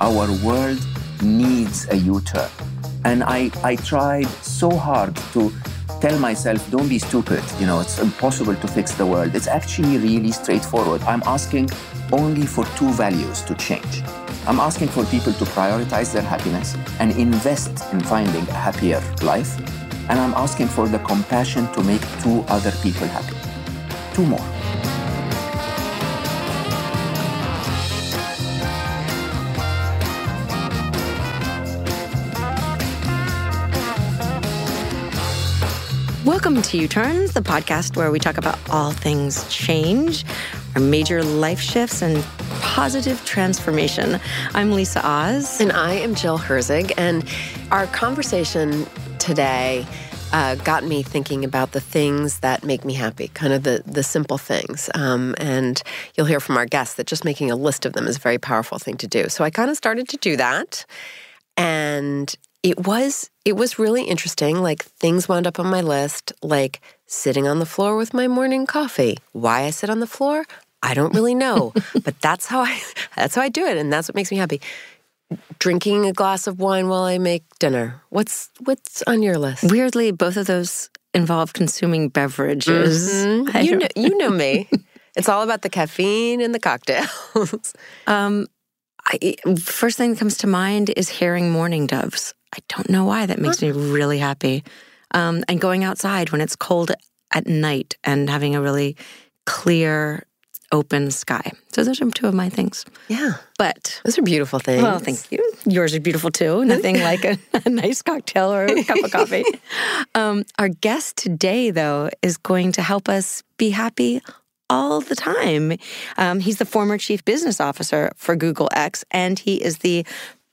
Our world needs a U turn. And I, I tried so hard to tell myself, don't be stupid. You know, it's impossible to fix the world. It's actually really straightforward. I'm asking only for two values to change. I'm asking for people to prioritize their happiness and invest in finding a happier life. And I'm asking for the compassion to make two other people happy. Two more. Welcome to U Turns, the podcast where we talk about all things change, our major life shifts, and positive transformation. I'm Lisa Oz. And I am Jill Herzig. And our conversation today uh, got me thinking about the things that make me happy, kind of the, the simple things. Um, and you'll hear from our guests that just making a list of them is a very powerful thing to do. So I kind of started to do that. And it was it was really interesting like things wound up on my list like sitting on the floor with my morning coffee. Why i sit on the floor? I don't really know but that's how i that's how i do it and that's what makes me happy. Drinking a glass of wine while i make dinner. What's what's on your list? Weirdly both of those involve consuming beverages. Mm-hmm. you know you know me. It's all about the caffeine and the cocktails. Um I, first thing that comes to mind is hearing mourning doves I don't know why. That makes me really happy. Um, and going outside when it's cold at night and having a really clear, open sky. So those are two of my things. Yeah. But those are beautiful things. Well, thank you. Yours are beautiful too. Nothing like a, a, nice cocktail or a cup of coffee. Um, our guest today, though, is going to help us be happy all the time. Um, he's the former chief business officer for Google X, and he is the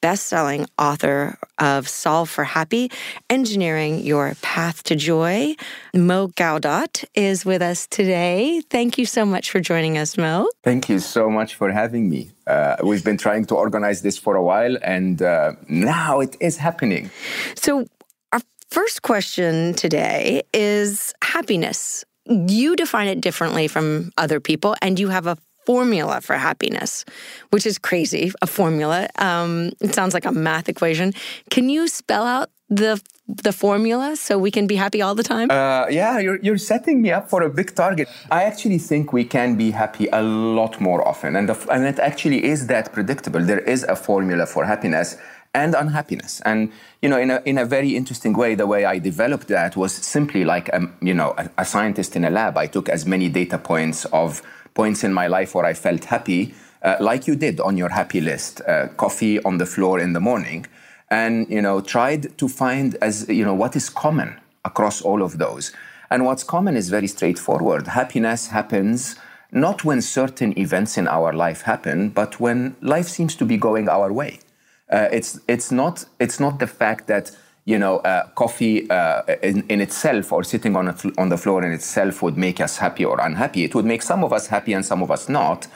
best-selling author of Solve for Happy, Engineering Your Path to Joy. Mo Gawdat is with us today. Thank you so much for joining us, Mo. Thank you so much for having me. Uh, we've been trying to organize this for a while, and uh, now it is happening. So, our first question today is happiness. You define it differently from other people, and you have a formula for happiness, which is crazy. A formula. Um, it sounds like a math equation. Can you spell out the the formula so we can be happy all the time? Uh, yeah, you're, you're setting me up for a big target. I actually think we can be happy a lot more often. And, the, and it actually is that predictable. There is a formula for happiness and unhappiness. And, you know, in a, in a very interesting way, the way I developed that was simply like, a, you know, a, a scientist in a lab. I took as many data points of points in my life where I felt happy, uh, like you did on your happy list, uh, coffee on the floor in the morning, and you know tried to find as you know what is common across all of those. And what's common is very straightforward. Happiness happens not when certain events in our life happen, but when life seems to be going our way. Uh, it's it's not it's not the fact that you know, uh, coffee uh, in, in, itself or sitting on, on the floor in itself would make us happy or unhappy. It would make some of us happy and some of us not.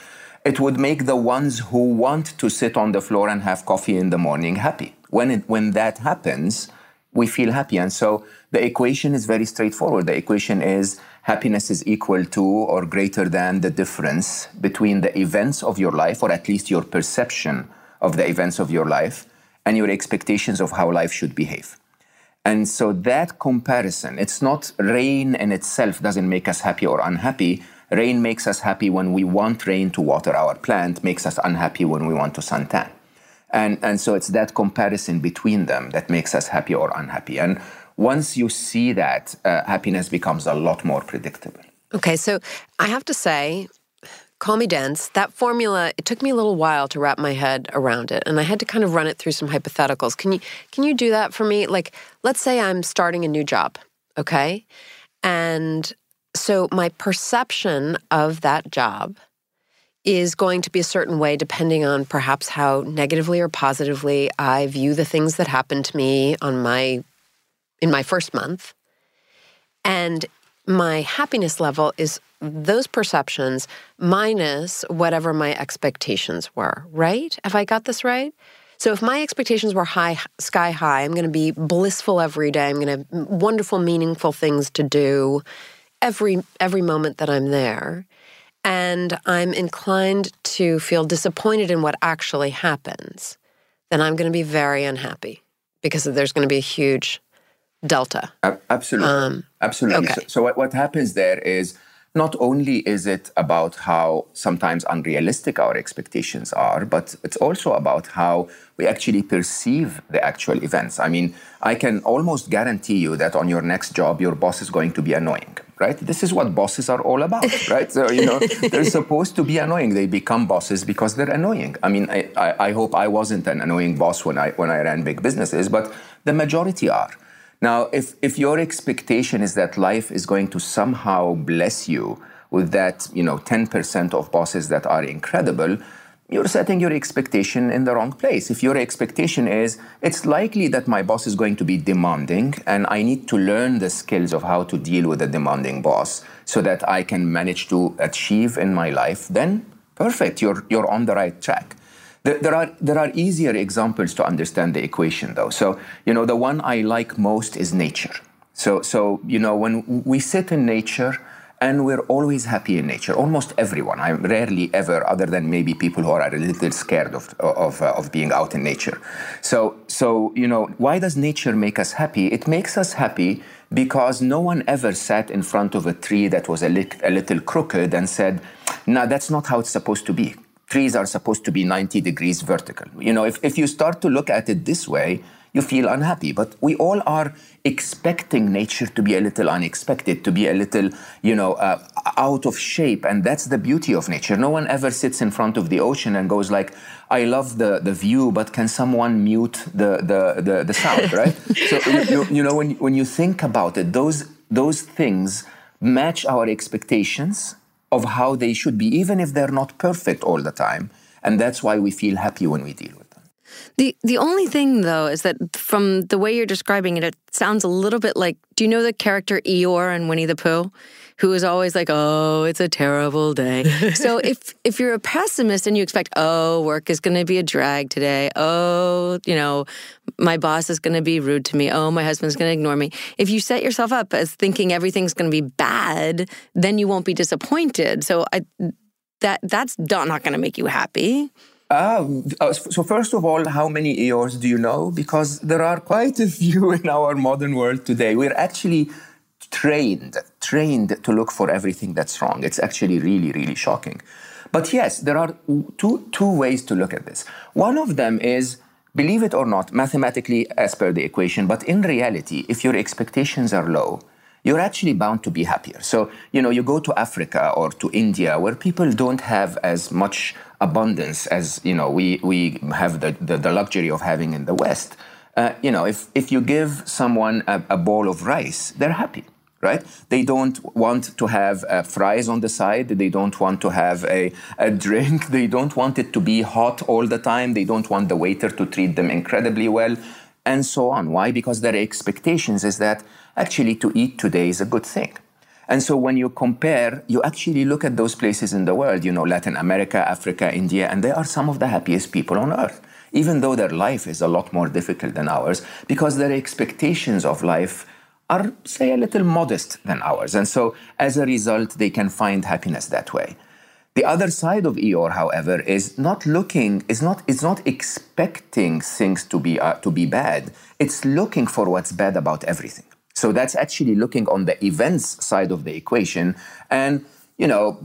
it would make the ones who want to sit on the floor and have coffee in the morning happy. When, it, when that happens, we feel happy. And so the equation is very straightforward. The equation is happiness is equal to or greater than the difference between the events of your life, or at least your perception of the events of your life, and your expectations of how life should behave. And so that comparison, it's not rain in itself doesn't make us happy or unhappy. Rain makes us happy when we want rain to water our plant, makes us unhappy when we want to suntan. And, and so it's that comparison between them that makes us happy or unhappy. And once you see that, uh, happiness becomes a lot more predictable. Okay, so I have to say, call me dense. That formula, it took me a little while to wrap my head around it, and I had to kind of run it through some hypotheticals. Can you can you do that for me? Like, let's say I'm starting a new job, okay, and so my perception of that job is going to be a certain way depending on perhaps how negatively or positively I view the things that happened to me on my in my first month. And my happiness level is those perceptions minus whatever my expectations were, right? Have I got this right? So if my expectations were high, sky high, I'm going to be blissful every day. I'm going to have wonderful, meaningful things to do every every moment that I'm there and I'm inclined to feel disappointed in what actually happens, then I'm going to be very unhappy because there's going to be a huge delta. absolutely. Um, absolutely. Okay. So, so what, what happens there is not only is it about how sometimes unrealistic our expectations are, but it's also about how we actually perceive the actual events. I mean, I can almost guarantee you that on your next job, your boss is going to be annoying, right? This is what bosses are all about, right? So, you know, they're supposed to be annoying. They become bosses because they're annoying. I mean, I, I, I hope I wasn't an annoying boss when I, when I ran big businesses, but the majority are. Now, if, if your expectation is that life is going to somehow bless you with that, you know, 10% of bosses that are incredible, you're setting your expectation in the wrong place. If your expectation is, it's likely that my boss is going to be demanding and I need to learn the skills of how to deal with a demanding boss so that I can manage to achieve in my life, then perfect, you're, you're on the right track. There, are there are easier examples to understand the equation though. So you know the one I like most is nature. So so you know when we sit in nature and we're always happy in nature. Almost everyone. I'm rarely ever, other than maybe people who are a little scared of of, of being out in nature. So so you know why does nature make us happy? It makes us happy because no one ever sat in front of a tree that was a, li- a little crooked and said, "No, that's not how it's supposed to be." Trees are supposed to be 90 degrees vertical. You know, if, if you start to look at it this way, you feel unhappy. But we all are expecting nature to be a little unexpected, to be a little, you know, uh, out of shape. And that's the beauty of nature. No one ever sits in front of the ocean and goes like, I love the, the view, but can someone mute the, the, the, the sound, right? so, you, you know, when, when you think about it, those, those things match our expectations of how they should be, even if they're not perfect all the time. And that's why we feel happy when we deal with them. The the only thing though is that from the way you're describing it, it sounds a little bit like do you know the character Eeyore in Winnie the Pooh? Who is always like, "Oh, it's a terrible day." so if if you're a pessimist and you expect, "Oh, work is going to be a drag today. Oh, you know, my boss is going to be rude to me. Oh, my husband's going to ignore me." If you set yourself up as thinking everything's going to be bad, then you won't be disappointed. So I that that's not going to make you happy. Ah, so first of all, how many Eeyores do you know? Because there are quite a few in our modern world today. We're actually trained, trained to look for everything that's wrong. It's actually really, really shocking. But yes, there are two, two ways to look at this. One of them is, believe it or not, mathematically as per the equation, but in reality, if your expectations are low, you're actually bound to be happier. So, you know, you go to Africa or to India where people don't have as much abundance as, you know, we, we have the, the, the luxury of having in the West. Uh, you know, if, if you give someone a, a, bowl of rice, they're happy, right? They don't want to have uh, fries on the side. They don't want to have a, a drink. They don't want it to be hot all the time. They don't want the waiter to treat them incredibly well, and so on. Why? Because their expectations is that actually to eat today is a good thing. And so when you compare, you actually look at those places in the world, you know, Latin America, Africa, India, and they are some of the happiest people on earth, even though their life is a lot more difficult than ours because their expectations of life are, say, a little modest than ours. And so as a result, they can find happiness that way. The other side of Eeyore, however, is not looking, is not, is not expecting things to be, uh, to be bad. It's looking for what's bad about everything. So that's actually looking on the events side of the equation and you know,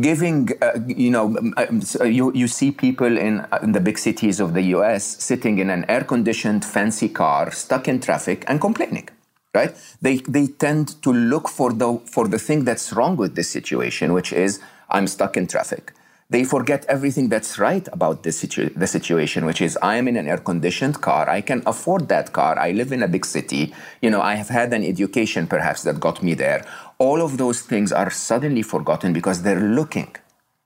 giving, uh, you know, um, you, you see people in, uh, in the big cities of the US sitting in an air conditioned fancy car, stuck in traffic, and complaining right? They, they tend to look for the, for the thing that's wrong with this situation, which is I'm stuck in traffic. They forget everything that's right about this situ- the situation, which is I am in an air conditioned car. I can afford that car. I live in a big city. You know, I have had an education perhaps that got me there. All of those things are suddenly forgotten because they're looking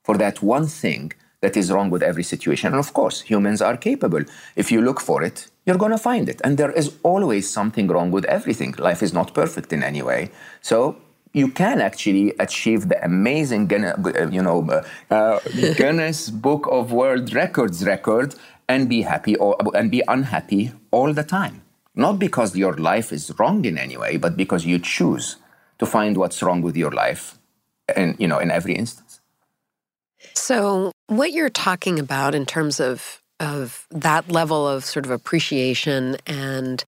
for that one thing that is wrong with every situation. And of course, humans are capable. If you look for it, you're going to find it. And there is always something wrong with everything. Life is not perfect in any way. So you can actually achieve the amazing, uh, you know, uh, uh, Guinness Book of World Records record and be happy or, and be unhappy all the time. Not because your life is wrong in any way, but because you choose to find what's wrong with your life, and you know, in every instance. So, what you're talking about in terms of of that level of sort of appreciation and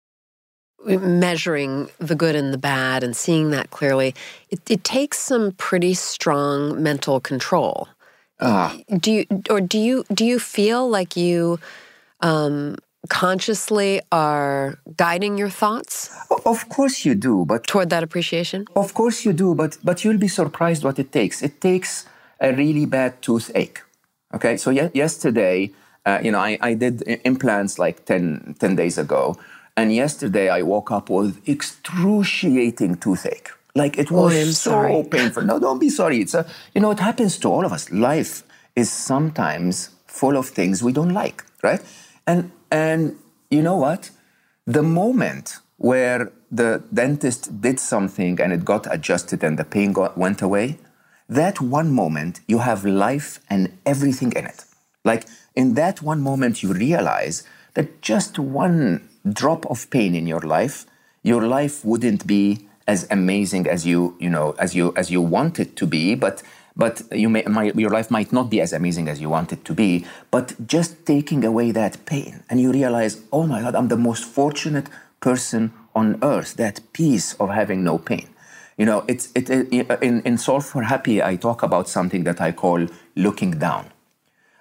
measuring the good and the bad and seeing that clearly, it, it takes some pretty strong mental control. Uh, do you or do you do you feel like you um, consciously are guiding your thoughts? Of course you do, but toward that appreciation. Of course you do, but but you'll be surprised what it takes. It takes a really bad toothache. Okay, so ye- yesterday uh, you know, I, I did implants like 10, 10 days ago. And yesterday I woke up with excruciating toothache. Like it was oh, so sorry. painful. No, don't be sorry. It's a, you know, it happens to all of us. Life is sometimes full of things we don't like, right? And and you know what? The moment where the dentist did something and it got adjusted and the pain got, went away, that one moment you have life and everything in it. Like in that one moment, you realize that just one drop of pain in your life, your life wouldn't be as amazing as you, you know, as you as you want it to be, but but you may, my, your life might not be as amazing as you want it to be. But just taking away that pain, and you realize, oh my God, I'm the most fortunate person on earth. That peace of having no pain. You know, it's it, it in in Solve for Happy. I talk about something that I call looking down.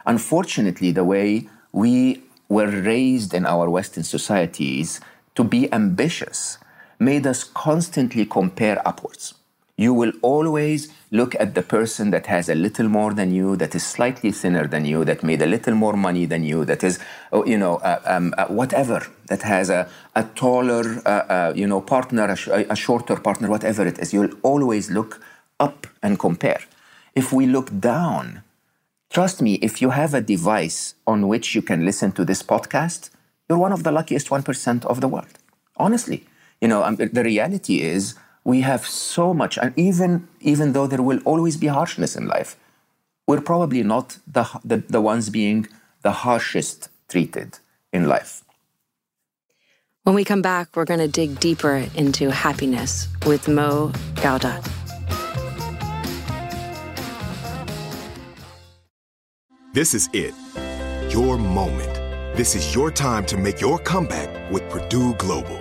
Unfortunately, the way we were raised in our Western societies to be ambitious made us constantly compare upwards. You will always look at the person that has a little more than you, that is slightly thinner than you, that made a little more money than you, that is, oh, you know, uh, um, uh, whatever, that has a, a taller, uh, uh you know, partner, a, sh- a shorter partner, whatever it is. You'll always look up and compare. If we look down, Trust me, if you have a device on which you can listen to this podcast, you're one of the luckiest 1% of the world. Honestly, you know, um, the reality is we have so much, and even, even though there will always be harshness in life, we're probably not the, the, the ones being the harshest treated in life. When we come back, we're going to dig deeper into happiness with Mo Gawdat. This is it. Your moment. This is your time to make your comeback with Purdue Global.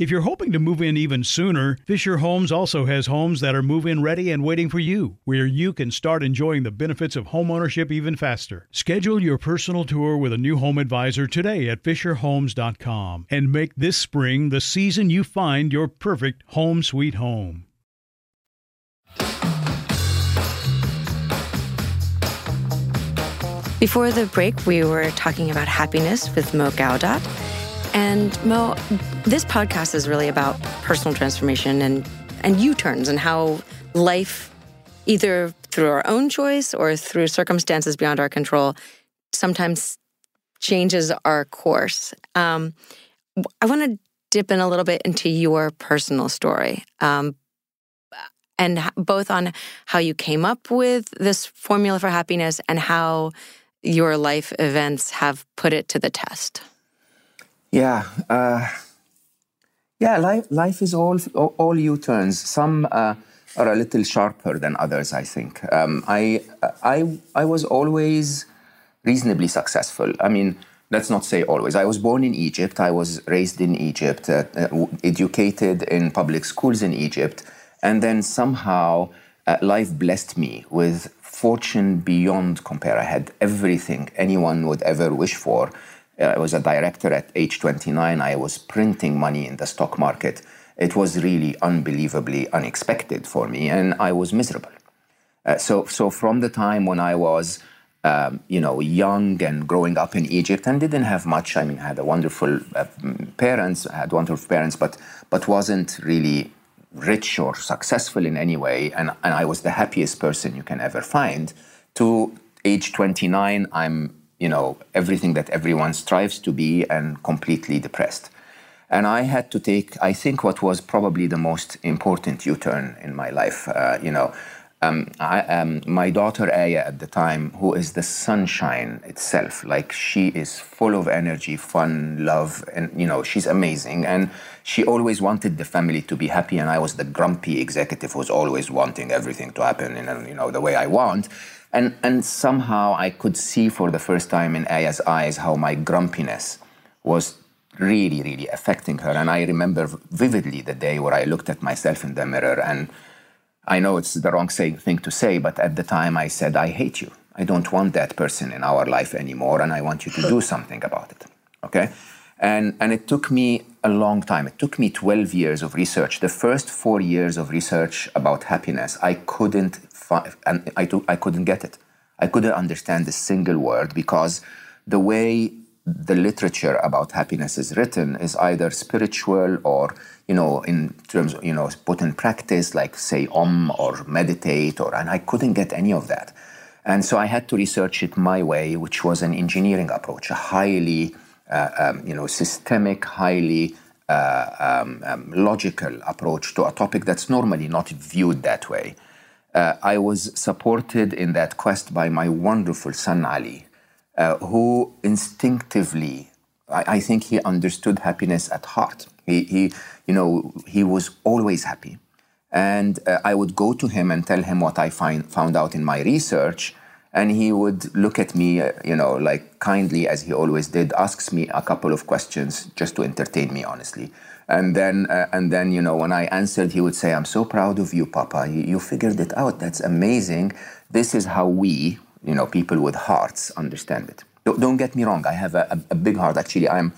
If you're hoping to move in even sooner, Fisher Homes also has homes that are move in ready and waiting for you, where you can start enjoying the benefits of homeownership even faster. Schedule your personal tour with a new home advisor today at FisherHomes.com and make this spring the season you find your perfect home sweet home. Before the break, we were talking about happiness with Mo Gawdat. And Mo, this podcast is really about personal transformation and, and U turns and how life, either through our own choice or through circumstances beyond our control, sometimes changes our course. Um, I want to dip in a little bit into your personal story, um, and both on how you came up with this formula for happiness and how your life events have put it to the test. Yeah, uh, yeah. Life, life is all all U turns. Some uh, are a little sharper than others. I think. Um, I I I was always reasonably successful. I mean, let's not say always. I was born in Egypt. I was raised in Egypt, uh, uh, educated in public schools in Egypt, and then somehow uh, life blessed me with fortune beyond compare. I had everything anyone would ever wish for. Uh, I was a director at age 29. I was printing money in the stock market. It was really unbelievably unexpected for me, and I was miserable. Uh, so, so from the time when I was um, you know, young and growing up in Egypt and didn't have much. I mean, I had a wonderful uh, parents, I had wonderful parents, but but wasn't really rich or successful in any way. And, and I was the happiest person you can ever find. To age 29, I'm, you know, everything that everyone strives to be and completely depressed. And I had to take, I think, what was probably the most important U turn in my life. Uh, you know, um, I, um, my daughter Aya at the time, who is the sunshine itself, like she is full of energy, fun, love, and you know she's amazing. And she always wanted the family to be happy, and I was the grumpy executive who's always wanting everything to happen in you know the way I want. And and somehow I could see for the first time in Aya's eyes how my grumpiness was really, really affecting her. And I remember vividly the day where I looked at myself in the mirror and I know it's the wrong say, thing to say, but at the time I said, I hate you. I don't want that person in our life anymore, and I want you to do something about it. Okay? And, and it took me a long time. It took me 12 years of research. The first four years of research about happiness, I couldn't, find, and I, I couldn't get it. I couldn't understand a single word because the way the literature about happiness is written is either spiritual or you know in terms of, you know put in practice like say om or meditate or and i couldn't get any of that and so i had to research it my way which was an engineering approach a highly uh, um, you know systemic highly uh, um, um, logical approach to a topic that's normally not viewed that way uh, i was supported in that quest by my wonderful son ali uh, who instinctively, I, I, think he understood happiness at heart. He, he, you know, he was always happy. And uh, I would go to him and tell him what I find, found out in my research. And he would look at me, uh, you know, like kindly as he always did, asks me a couple of questions just to entertain me, honestly. And then, uh, and then, you know, when I answered, he would say, "I'm so proud of you, Papa. You, you figured it out. That's amazing. This is how we, you know, people with hearts understand it. Don't get me wrong. I have a, a big heart. Actually, I'm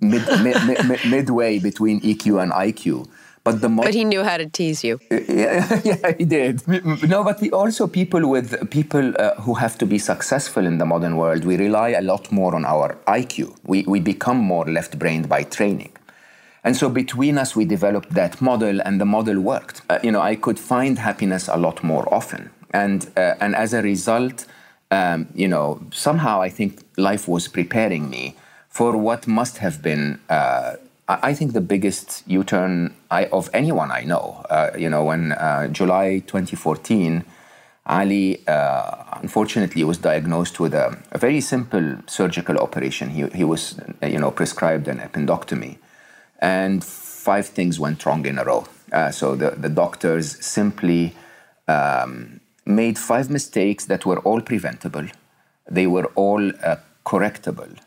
mid, mid, mid, midway between EQ and IQ. But the mo- but he knew how to tease you. Yeah, yeah, he did. No, but we also people with people uh, who have to be successful in the modern world. We rely a lot more on our IQ. We we become more left-brained by training. And so between us, we developed that model, and the model worked. Uh, you know, I could find happiness a lot more often, and uh, and as a result, um, you know, somehow I think life was preparing me for what must have been. Uh, I think the biggest U-turn I, of anyone I know. Uh, you know, when uh, July 2014. Ali, uh, unfortunately, was diagnosed with a, a, very simple surgical operation. He, he was, you know, prescribed an appendectomy and five things went wrong in a row. Uh, so the, the doctors simply um, made five mistakes that were all preventable. They were all uh, correctable.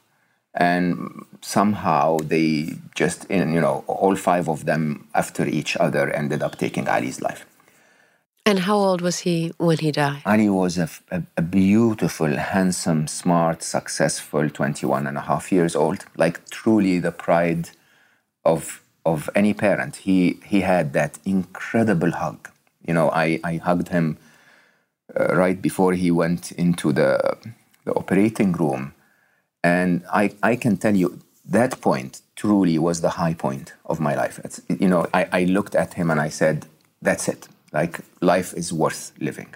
And somehow they just, in, you know, all five of them after each other ended up taking Ali's life. And how old was he when he died? Ali was a, a, a, beautiful, handsome, smart, successful 21 and a half years old. Like truly the pride of of any parent. He he had that incredible hug. You know, I I hugged him uh, right before he went into the the operating room, and I I can tell you that point truly was the high point of my life. It's, you know, I, I looked at him and I said, "That's it. Like life is worth living."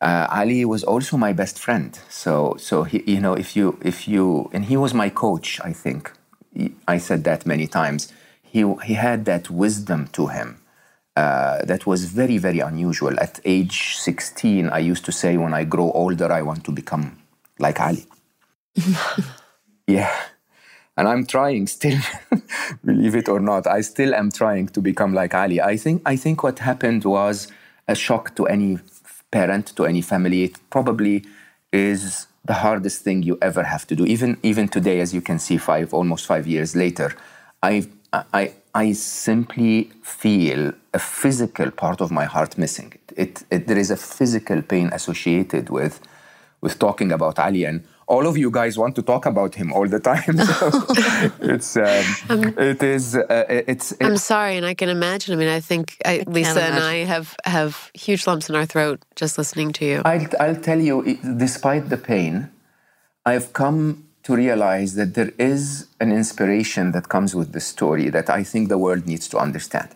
Uh, Ali was also my best friend. So, so he, you know, if you, if you, and he was my coach, I think, I said that many times. He, he had that wisdom to him uh, that was very, very unusual. At age 16, I used to say, when I grow older, I want to become like Ali. yeah. And I'm trying still, believe it or not, I still am trying to become like Ali. I think, I think what happened was a shock to any parent, to any family. It probably is the hardest thing you ever have to do. Even even today, as you can see, five almost five years later, I I I simply feel a physical part of my heart missing. It, it, there is a physical pain associated with with talking about Ali and all of you guys want to talk about him all the time. So it's um, um, it is uh, it's, it's, I'm sorry, and I can imagine. I mean, I think I, Lisa and I have have huge lumps in our throat just listening to you. I'll, I'll tell you, despite the pain, I've come to realize that there is an inspiration that comes with the story that I think the world needs to understand.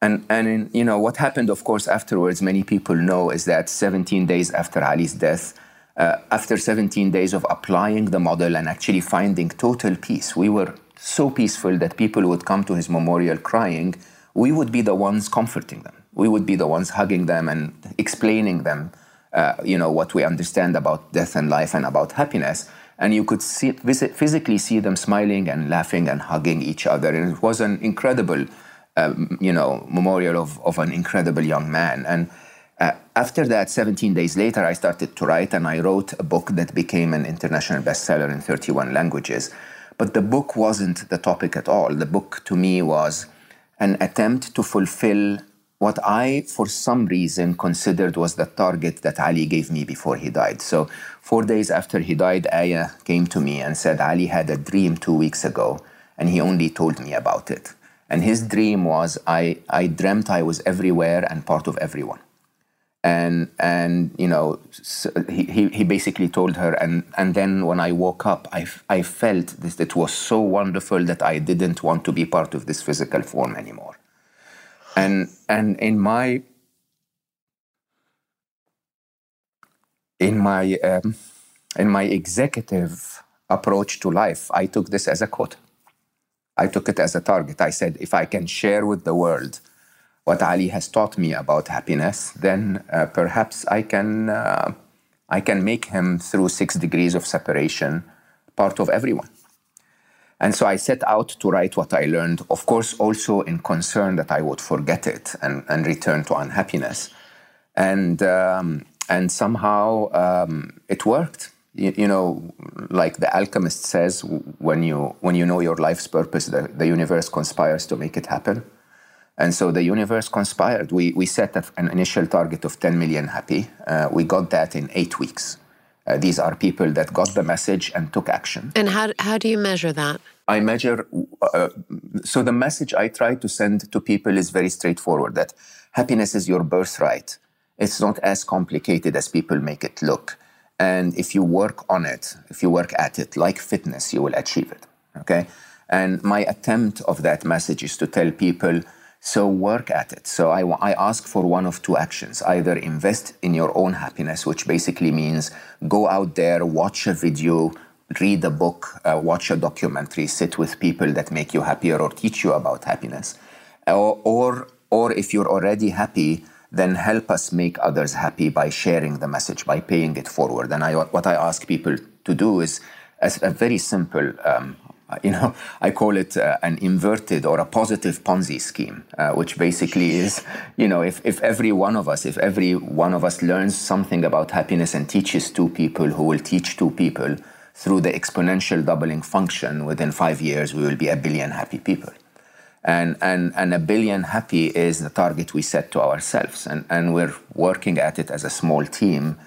And, and in, you know what happened, of course, afterwards, many people know is that 17 days after Ali's death, uh, after 17 days of applying the model and actually finding total peace, we were so peaceful that people would come to his memorial crying. We would be the ones comforting them. We would be the ones hugging them and explaining them, uh, you know, what we understand about death and life and about happiness. And you could see, physically see them smiling and laughing and hugging each other. And it was an incredible, um, you know, memorial of, of an incredible young man. And uh, after that, 17 days later, I started to write and I wrote a book that became an international bestseller in 31 languages. But the book wasn't the topic at all. The book to me was an attempt to fulfill what I, for some reason, considered was the target that Ali gave me before he died. So, four days after he died, Aya came to me and said, Ali had a dream two weeks ago, and he only told me about it. And his dream was I, I dreamt I was everywhere and part of everyone and and you know so he, he basically told her and and then when i woke up i, I felt this it was so wonderful that i didn't want to be part of this physical form anymore. And and in my in my um, in my executive approach to life i took this as a quote. I took it as a target. I said if i can share with the world what Ali has taught me about happiness, then uh, perhaps I can, uh, I can make him through six degrees of separation part of everyone. And so I set out to write what I learned, of course, also in concern that I would forget it and, and return to unhappiness. And, um, and somehow um, it worked. You, you, know, like the alchemist says, when you, when you know your life's purpose, the, the universe conspires to make it happen. And so the universe conspired. We, we set an initial target of 10 million happy. Uh, we got that in eight weeks. Uh, these are people that got the message and took action. And how, how do you measure that? I measure. Uh, so the message I try to send to people is very straightforward: that happiness is your birthright. It's not as complicated as people make it look. And if you work on it, if you work at it, like fitness, you will achieve it. Okay. And my attempt of that message is to tell people so work at it. So I, I ask for one of two actions either invest in your own happiness, which basically means go out there, watch a video, read a book, uh, watch a documentary, sit with people that make you happier or teach you about happiness. Or, or, or if you're already happy, then help us make others happy by sharing the message, by paying it forward. And I, what I ask people to do is a very simple um, you know, I call it uh, an inverted or a positive Ponzi scheme, uh, which basically is, you know, if, if every one of us, if every one of us learns something about happiness and teaches two people who will teach two people through the exponential doubling function, within five years, we will be a billion happy people. And, and, and a billion happy is the target we set to ourselves. And, and we're working at it as a small team,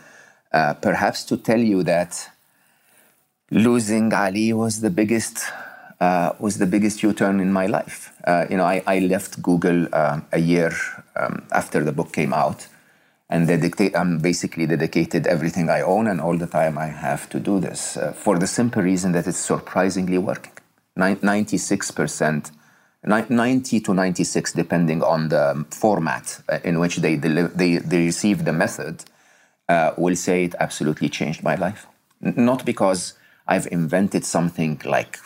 uh, perhaps to tell you that losing Ali was the biggest uh, was the biggest U-turn in my life. Uh, you know, I, I left Google uh, a year um, after the book came out, and I'm basically dedicated everything I own and all the time I have to do this uh, for the simple reason that it's surprisingly working. 96%, 90 to 96, depending on the format uh, in which they, deli- they, they receive the method, uh, will say it absolutely changed my life. N- not because I've invented something like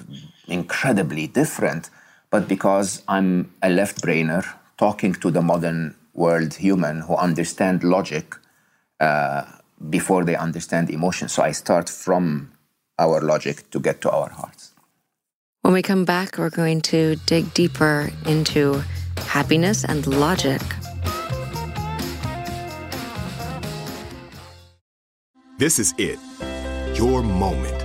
incredibly different, but because I'm a left brainer talking to the modern world human who understand logic uh, before they understand emotion. So I start from our logic to get to our hearts. When we come back, we're going to dig deeper into happiness and logic. This is it, your moment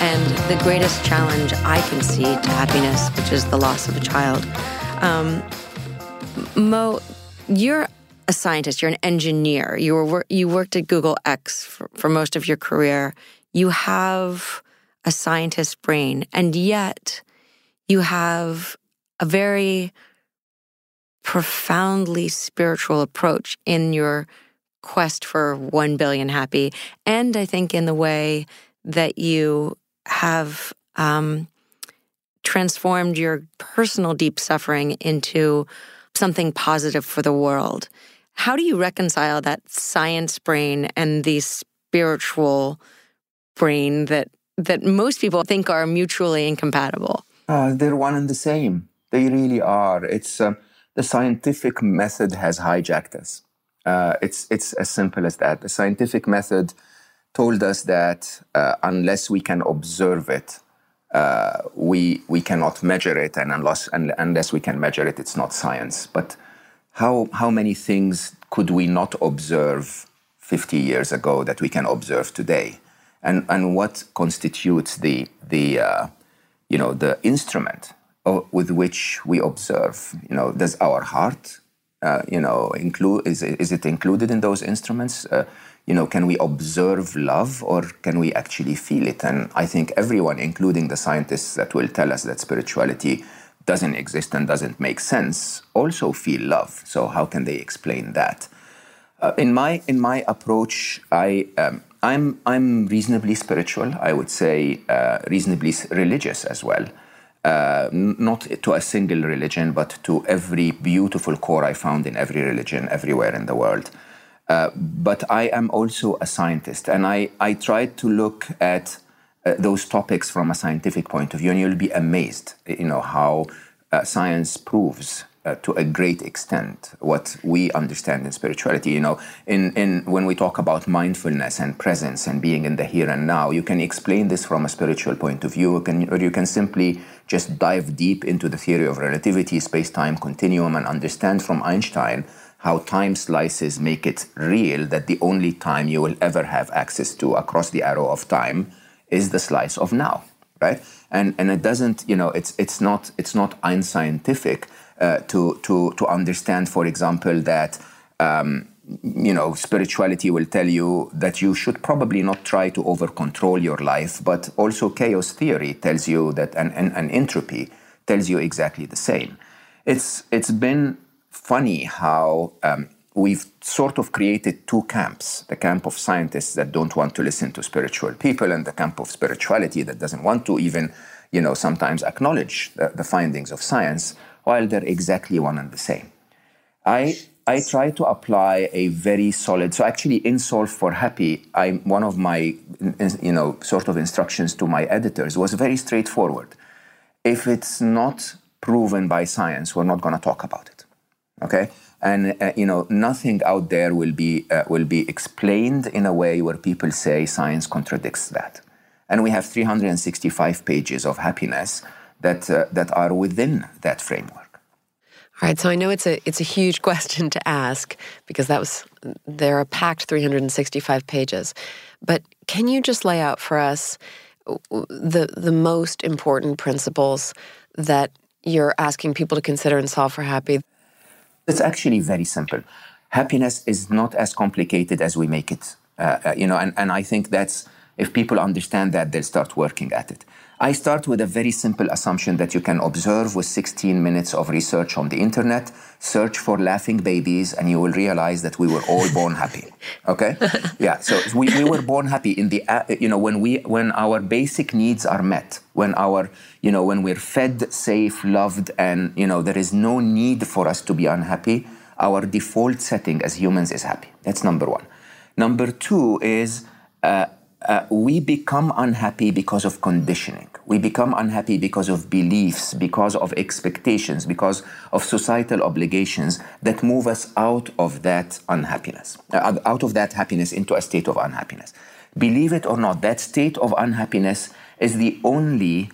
and the greatest challenge I can see to happiness, which is the loss of a child. Um, Mo, you're a scientist. You're an engineer. You were you worked at Google X for, for most of your career. You have a scientist brain, and yet you have a very profoundly spiritual approach in your quest for 1 billion happy. And I think in the way that you have um, transformed your personal deep suffering into something positive for the world. How do you reconcile that science brain and the spiritual brain that that most people think are mutually incompatible? Uh, they're one and the same. They really are. It's uh, the scientific method has hijacked us. Uh, it's it's as simple as that. The scientific method told us that uh, unless we can observe it, uh, we we cannot measure it, and unless and, unless we can measure it, it's not science. But how how many things could we not observe 50 years ago that we can observe today? And and what constitutes the the uh, you know the instrument with which we observe? You know, does our heart uh, you know include is is it included in those instruments? You know, can we observe love or can we actually feel it? And I think everyone, including the scientists that will tell us that spirituality doesn't exist and doesn't make sense, also feel love. So how can they explain that? Uh, in my in my approach, I um, I'm I'm reasonably spiritual. I would say uh, reasonably religious as well. Uh, not to a single religion, but to every beautiful core I found in every religion everywhere in the world. Uh, but I am also a scientist, and I, I try to look at uh, those topics from a scientific point of view, and you'll be amazed, you know, how uh, science proves uh, to a great extent what we understand in spirituality. You know, in, in when we talk about mindfulness and presence and being in the here and now, you can explain this from a spiritual point of view, can, or you can simply just dive deep into the theory of relativity, space-time continuum, and understand from Einstein how time slices make it real that the only time you will ever have access to across the arrow of time is the slice of now right? And and it doesn't you know it's it's not it's not unscientific uh, to to to understand for example that um, you know spirituality will tell you that you should probably not try to over control your life but also chaos theory tells you that and, and, and entropy tells you exactly the same. It's it's been funny how um, we've sort of created two camps. The camp of scientists that don't want to listen to spiritual people and the camp of spirituality that doesn't want to even you know sometimes acknowledge the, the findings of science while they're exactly one and the same. I i try to apply a very solid so actually in solve for happy i one of my you know sort of instructions to my editors was very straightforward. If it's not proven by science we're not going to talk about it okay? And uh, you know nothing out there will be uh, will be explained in a way where people say science contradicts that. And we have 365 pages of happiness that uh, that are within that framework. All right so i know it's a it's a huge question to ask because that was there are packed 365 pages. But can you just lay out for us the the most important principles that you're asking people to consider and solve for happy it's actually very simple. Happiness is not as complicated as we make it. Uh, uh, you know, and, and I think that's if people understand that, they'll start working at it. I start with a very simple assumption that you can observe with 16 minutes of research on the internet, search for laughing babies, and you will realize that we were all born happy. Okay? Yeah. So we, we were born happy in the, uh, you know, when we, when our basic needs are met, when our, you know, when we're fed, safe, loved, and, you know, there is no need for us to be unhappy, our default setting as humans is happy. That's number one. Number two is, uh, uh, we become unhappy because of conditioning. We become unhappy because of beliefs, because of expectations, because of societal obligations that move us out of that unhappiness, uh, out of that happiness into a state of unhappiness. Believe it or not, that state of unhappiness is the only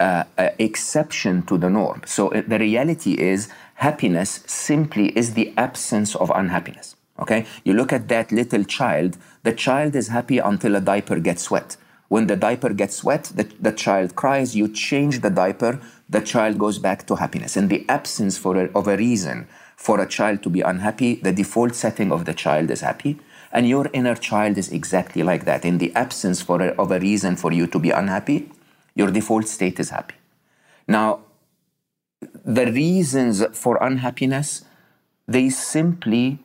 uh, uh exception to the norm. So the reality is, happiness simply is the absence of unhappiness. Okay? You look at that little child, the child is happy until a diaper gets wet. When the diaper gets wet, the, the child cries, you change the diaper, the child goes back to happiness. In the absence for a, of a reason for a child to be unhappy, the default setting of the child is happy. And your inner child is exactly like that. In the absence for a, of a reason for you to be unhappy, your default state is happy. Now, the reasons for unhappiness, they simply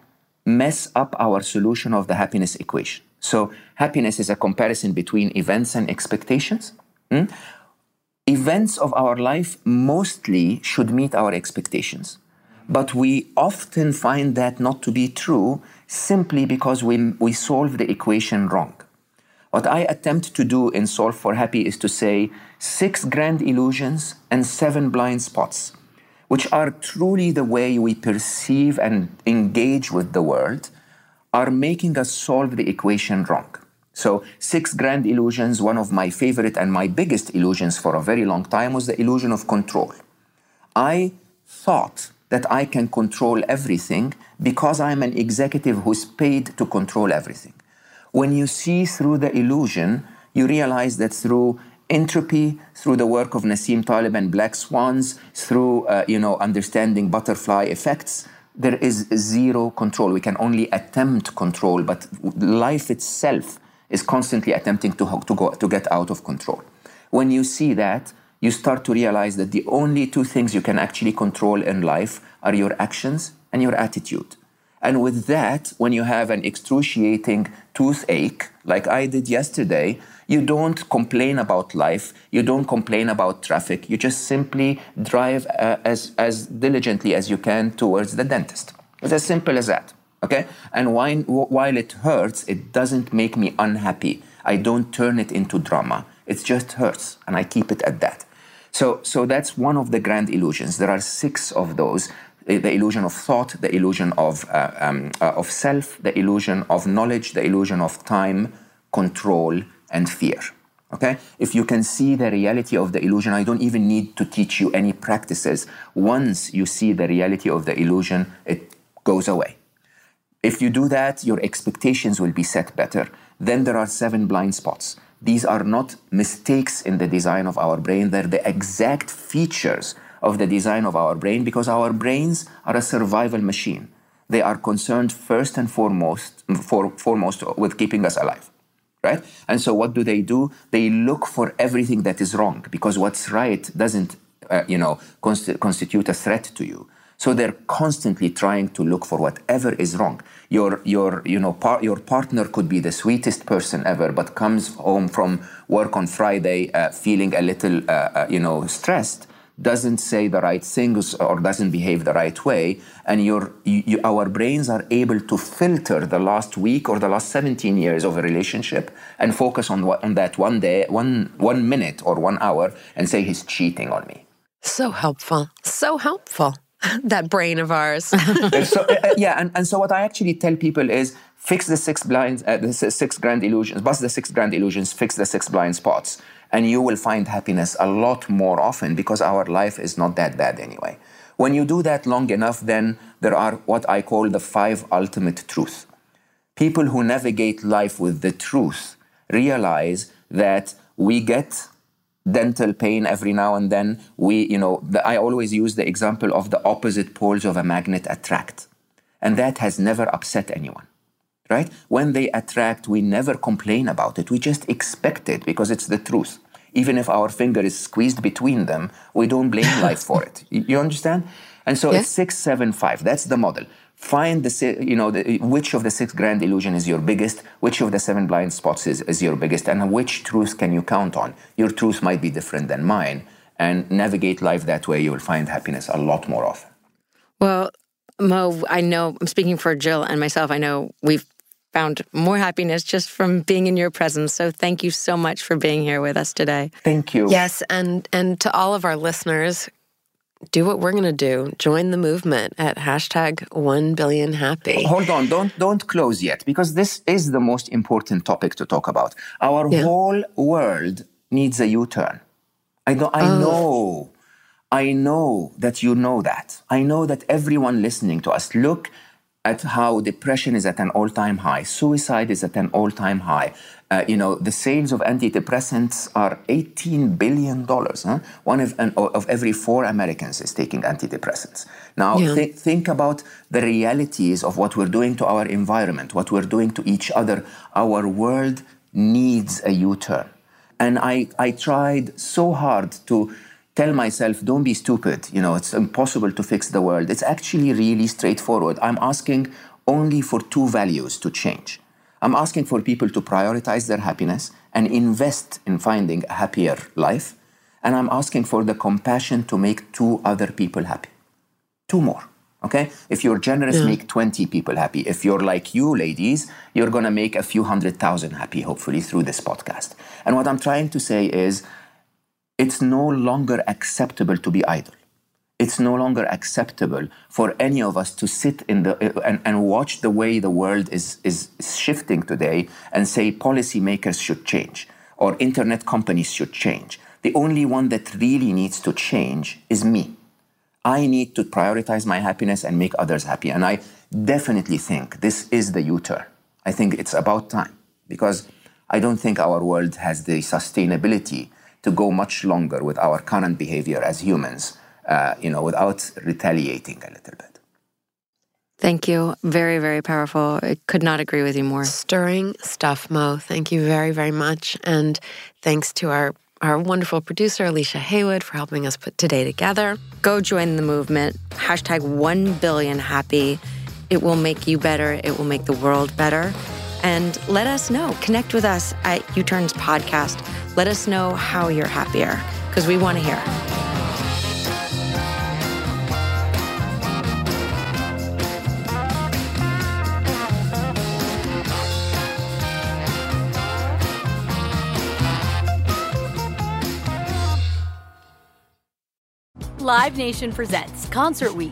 mess up our solution of the happiness equation. So, happiness is a comparison between events and expectations. Hmm? Events of our life mostly should meet our expectations. But we often find that not to be true simply because we, we solve the equation wrong. What I attempt to do in Solve for Happy is to say six grand illusions and seven blind spots, which are truly the way we perceive and engage with the world, are making us solve the equation wrong. So, six grand illusions, one of my favorite and my biggest illusions for a very long time was the illusion of control. I thought that I can control everything because I'm an executive who's paid to control everything. When you see through the illusion, you realize that through entropy, through the work of Nassim Taleb and Black Swans, through uh, you know understanding butterfly effects, there is zero control. We can only attempt control, but life itself is constantly attempting to, to, go, to get out of control. When you see that, you start to realize that the only two things you can actually control in life are your actions and your attitude. And with that, when you have an excruciating toothache, like I did yesterday, you don't complain about life, you don't complain about traffic, you just simply drive uh, as, as diligently as you can towards the dentist. It's as simple as that. Okay? And while, while it hurts, it doesn't make me unhappy. I don't turn it into drama. It just hurts, and I keep it at that. So, so that's one of the grand illusions. There are six of those the illusion of thought, the illusion of, uh, um, uh, of self, the illusion of knowledge, the illusion of time, control, and fear. Okay? If you can see the reality of the illusion, I don't even need to teach you any practices. Once you see the reality of the illusion, it goes away. If you do that, your expectations will be set better. Then there are seven blind spots. These are not mistakes in the design of our brain, they're the exact features of the design of our brain because our brains are a survival machine. They are concerned first and foremost, for, foremost with keeping us alive. Right? And so what do they do? They look for everything that is wrong because what's right doesn't uh, you know, const- constitute a threat to you. So they're constantly trying to look for whatever is wrong. Your, your, you know, par- your partner could be the sweetest person ever, but comes home from work on Friday uh, feeling a little, uh, uh, you know, stressed. Doesn't say the right things or doesn't behave the right way, and your, you, our brains are able to filter the last week or the last 17 years of a relationship and focus on, on that one day, one, one minute or one hour, and say he's cheating on me. So helpful. So helpful. that brain of ours. so, uh, uh, yeah, and, and so what I actually tell people is fix the six blinds, uh, the six grand illusions, bust the six grand illusions, fix the six blind spots, and you will find happiness a lot more often because our life is not that bad anyway. When you do that long enough, then there are what I call the five ultimate truths. People who navigate life with the truth realize that we get dental pain every now and then. We, you know, the, I always use the example of the opposite poles of a magnet attract. And that has never upset anyone, right? When they attract, we never complain about it. We just expect it because it's the truth. Even if our finger is squeezed between them, we don't blame life for it. You understand? And so yes. it's six, seven, five. That's the model find the you know the, which of the six grand illusion is your biggest which of the seven blind spots is, is your biggest and which truth can you count on your truth might be different than mine and navigate life that way you will find happiness a lot more often well mo i know i'm speaking for jill and myself i know we've found more happiness just from being in your presence so thank you so much for being here with us today thank you yes and and to all of our listeners do what we're going to do. Join the movement at hashtag 1 billion happy. Hold on, don't, don't close yet because this is the most important topic to talk about. Our yeah. whole world needs a U turn. I, know, I oh. know, I know that you know that. I know that everyone listening to us, look at how depression is at an all-time high, suicide is at an all-time high. Uh, you know, the sales of antidepressants are 18 billion dollars. Huh? One of, of every four Americans is taking antidepressants. Now, yeah. th- think about the realities of what we're doing to our environment, what we're doing to each other. Our world needs a U-turn, and I I tried so hard to tell myself, don't be stupid. You know, it's impossible to fix the world. It's actually really straightforward. I'm asking only for two values to change. I'm asking for people to prioritize their happiness and invest in finding a happier life. And I'm asking for the compassion to make two other people happy. Two more. Okay? If you're generous, make 20 people happy. If you're like you, ladies, you're gonna make a few hundred thousand happy, hopefully, through this podcast. And what I'm trying to say is it's no longer acceptable to be idle. It's no longer acceptable for any of us to sit in the and, and watch the way the world is, is shifting today and say policymakers should change or internet companies should change. The only one that really needs to change is me. I need to prioritize my happiness and make others happy. And I definitely think this is the U turn. I think it's about time because I don't think our world has the sustainability to go much longer with our current behavior as humans, uh, you know, without retaliating a little bit. Thank you. Very, very powerful. I could not agree with you more. Stirring stuff, Mo. Thank you very, very much. And thanks to our our wonderful producer, Alicia Haywood, for helping us put today together. Go join the movement. Hashtag 1 billion happy. It will make you better. It will make the world better. And let us know. Connect with us at U Turns Podcast. Let us know how you're happier because we want to hear. Live Nation presents Concert Week.